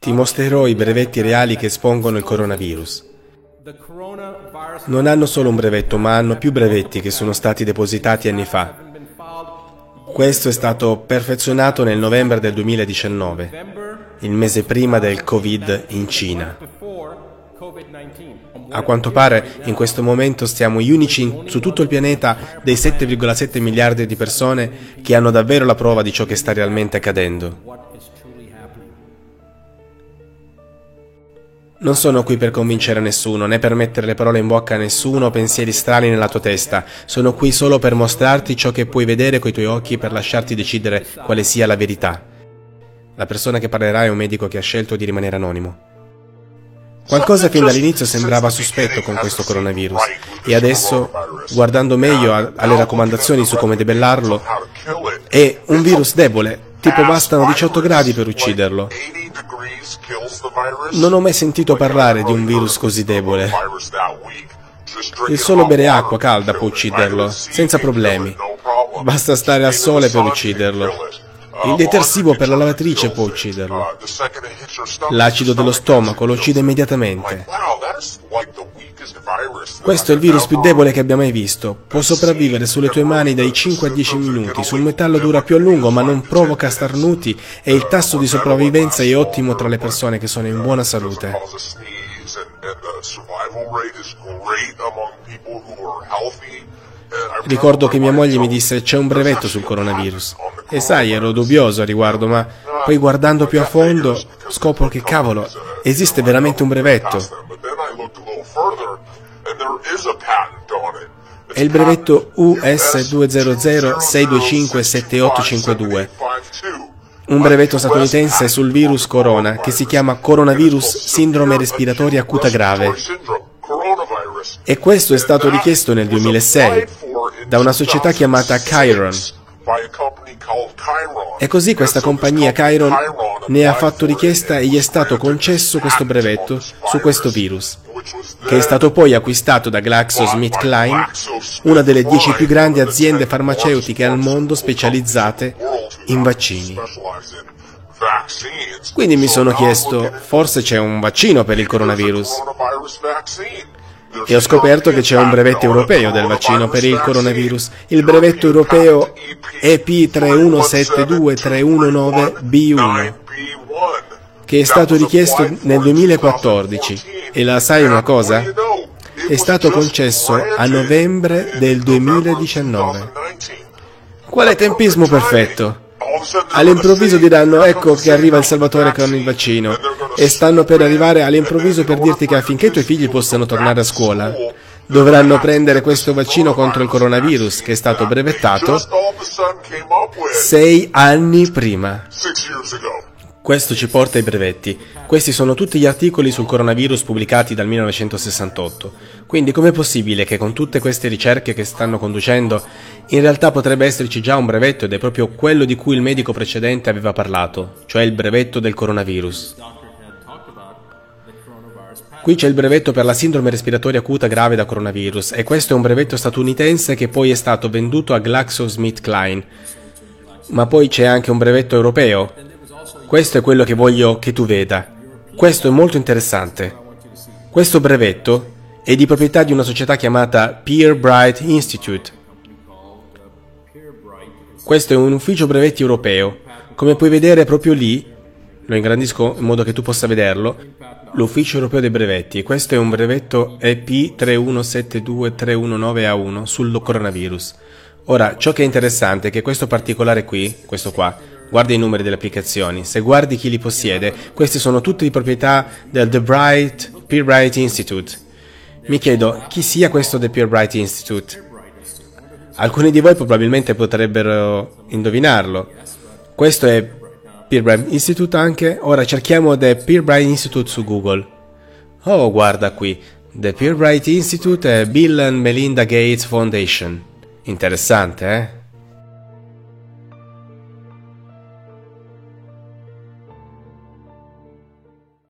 Ti mostrerò i brevetti reali che espongono il coronavirus. Non hanno solo un brevetto, ma hanno più brevetti che sono stati depositati anni fa. Questo è stato perfezionato nel novembre del 2019, il mese prima del Covid in Cina. A quanto pare in questo momento siamo gli unici su tutto il pianeta dei 7,7 miliardi di persone che hanno davvero la prova di ciò che sta realmente accadendo. Non sono qui per convincere nessuno, né per mettere le parole in bocca a nessuno o pensieri strani nella tua testa. Sono qui solo per mostrarti ciò che puoi vedere coi tuoi occhi per lasciarti decidere quale sia la verità. La persona che parlerà è un medico che ha scelto di rimanere anonimo. Qualcosa fin dall'inizio sembrava sospetto con questo coronavirus e adesso, guardando meglio alle raccomandazioni su come debellarlo, è un virus debole, tipo bastano 18 gradi per ucciderlo. Non ho mai sentito parlare di un virus così debole. Il solo bere acqua calda può ucciderlo, senza problemi. Basta stare al sole per ucciderlo. Il detersivo per la lavatrice può ucciderlo. L'acido dello stomaco lo uccide immediatamente. Questo è il virus più debole che abbia mai visto. Può sopravvivere sulle tue mani dai 5 a 10 minuti. Sul metallo dura più a lungo, ma non provoca starnuti e il tasso di sopravvivenza è ottimo tra le persone che sono in buona salute. Ricordo che mia moglie mi disse c'è un brevetto sul coronavirus. E sai, ero dubbioso a riguardo, ma poi guardando più a fondo scopro che cavolo, esiste veramente un brevetto. È il brevetto US 200-625-7852, un brevetto statunitense sul virus corona che si chiama coronavirus sindrome respiratoria acuta grave. E questo è stato richiesto nel 2006 da una società chiamata Chiron. E così questa compagnia Chiron ne ha fatto richiesta e gli è stato concesso questo brevetto su questo virus, che è stato poi acquistato da GlaxoSmithKline, una delle dieci più grandi aziende farmaceutiche al mondo specializzate in vaccini. Quindi mi sono chiesto, forse c'è un vaccino per il coronavirus? E ho scoperto che c'è un brevetto europeo del vaccino per il coronavirus. Il brevetto europeo EP3172319B1, che è stato richiesto nel 2014. E la sai una cosa? È stato concesso a novembre del 2019. Quale tempismo perfetto? All'improvviso diranno ecco che arriva il Salvatore con il vaccino e stanno per arrivare all'improvviso per dirti che affinché i tuoi figli possano tornare a scuola dovranno prendere questo vaccino contro il coronavirus che è stato brevettato sei anni prima. Questo ci porta ai brevetti. Questi sono tutti gli articoli sul coronavirus pubblicati dal 1968. Quindi com'è possibile che con tutte queste ricerche che stanno conducendo, in realtà potrebbe esserci già un brevetto ed è proprio quello di cui il medico precedente aveva parlato, cioè il brevetto del coronavirus. Qui c'è il brevetto per la sindrome respiratoria acuta grave da coronavirus e questo è un brevetto statunitense che poi è stato venduto a GlaxoSmithKline. Ma poi c'è anche un brevetto europeo questo è quello che voglio che tu veda. Questo è molto interessante. Questo brevetto è di proprietà di una società chiamata Peer Bright Institute. Questo è un ufficio brevetti europeo. Come puoi vedere proprio lì, lo ingrandisco in modo che tu possa vederlo, l'ufficio europeo dei brevetti. Questo è un brevetto EP3172319A1 sul coronavirus. Ora, ciò che è interessante è che questo particolare qui, questo qua, Guarda i numeri delle applicazioni. Se guardi chi li possiede, queste sono tutte di proprietà del The Bright Peer Bright Institute. Mi chiedo chi sia questo The Peer Bright Institute. Alcuni di voi probabilmente potrebbero indovinarlo. Questo è Peer Bright Institute anche. Ora cerchiamo The Peer Bright Institute su Google. Oh, guarda qui. The Peer Bright Institute è Bill and Melinda Gates Foundation. Interessante, eh?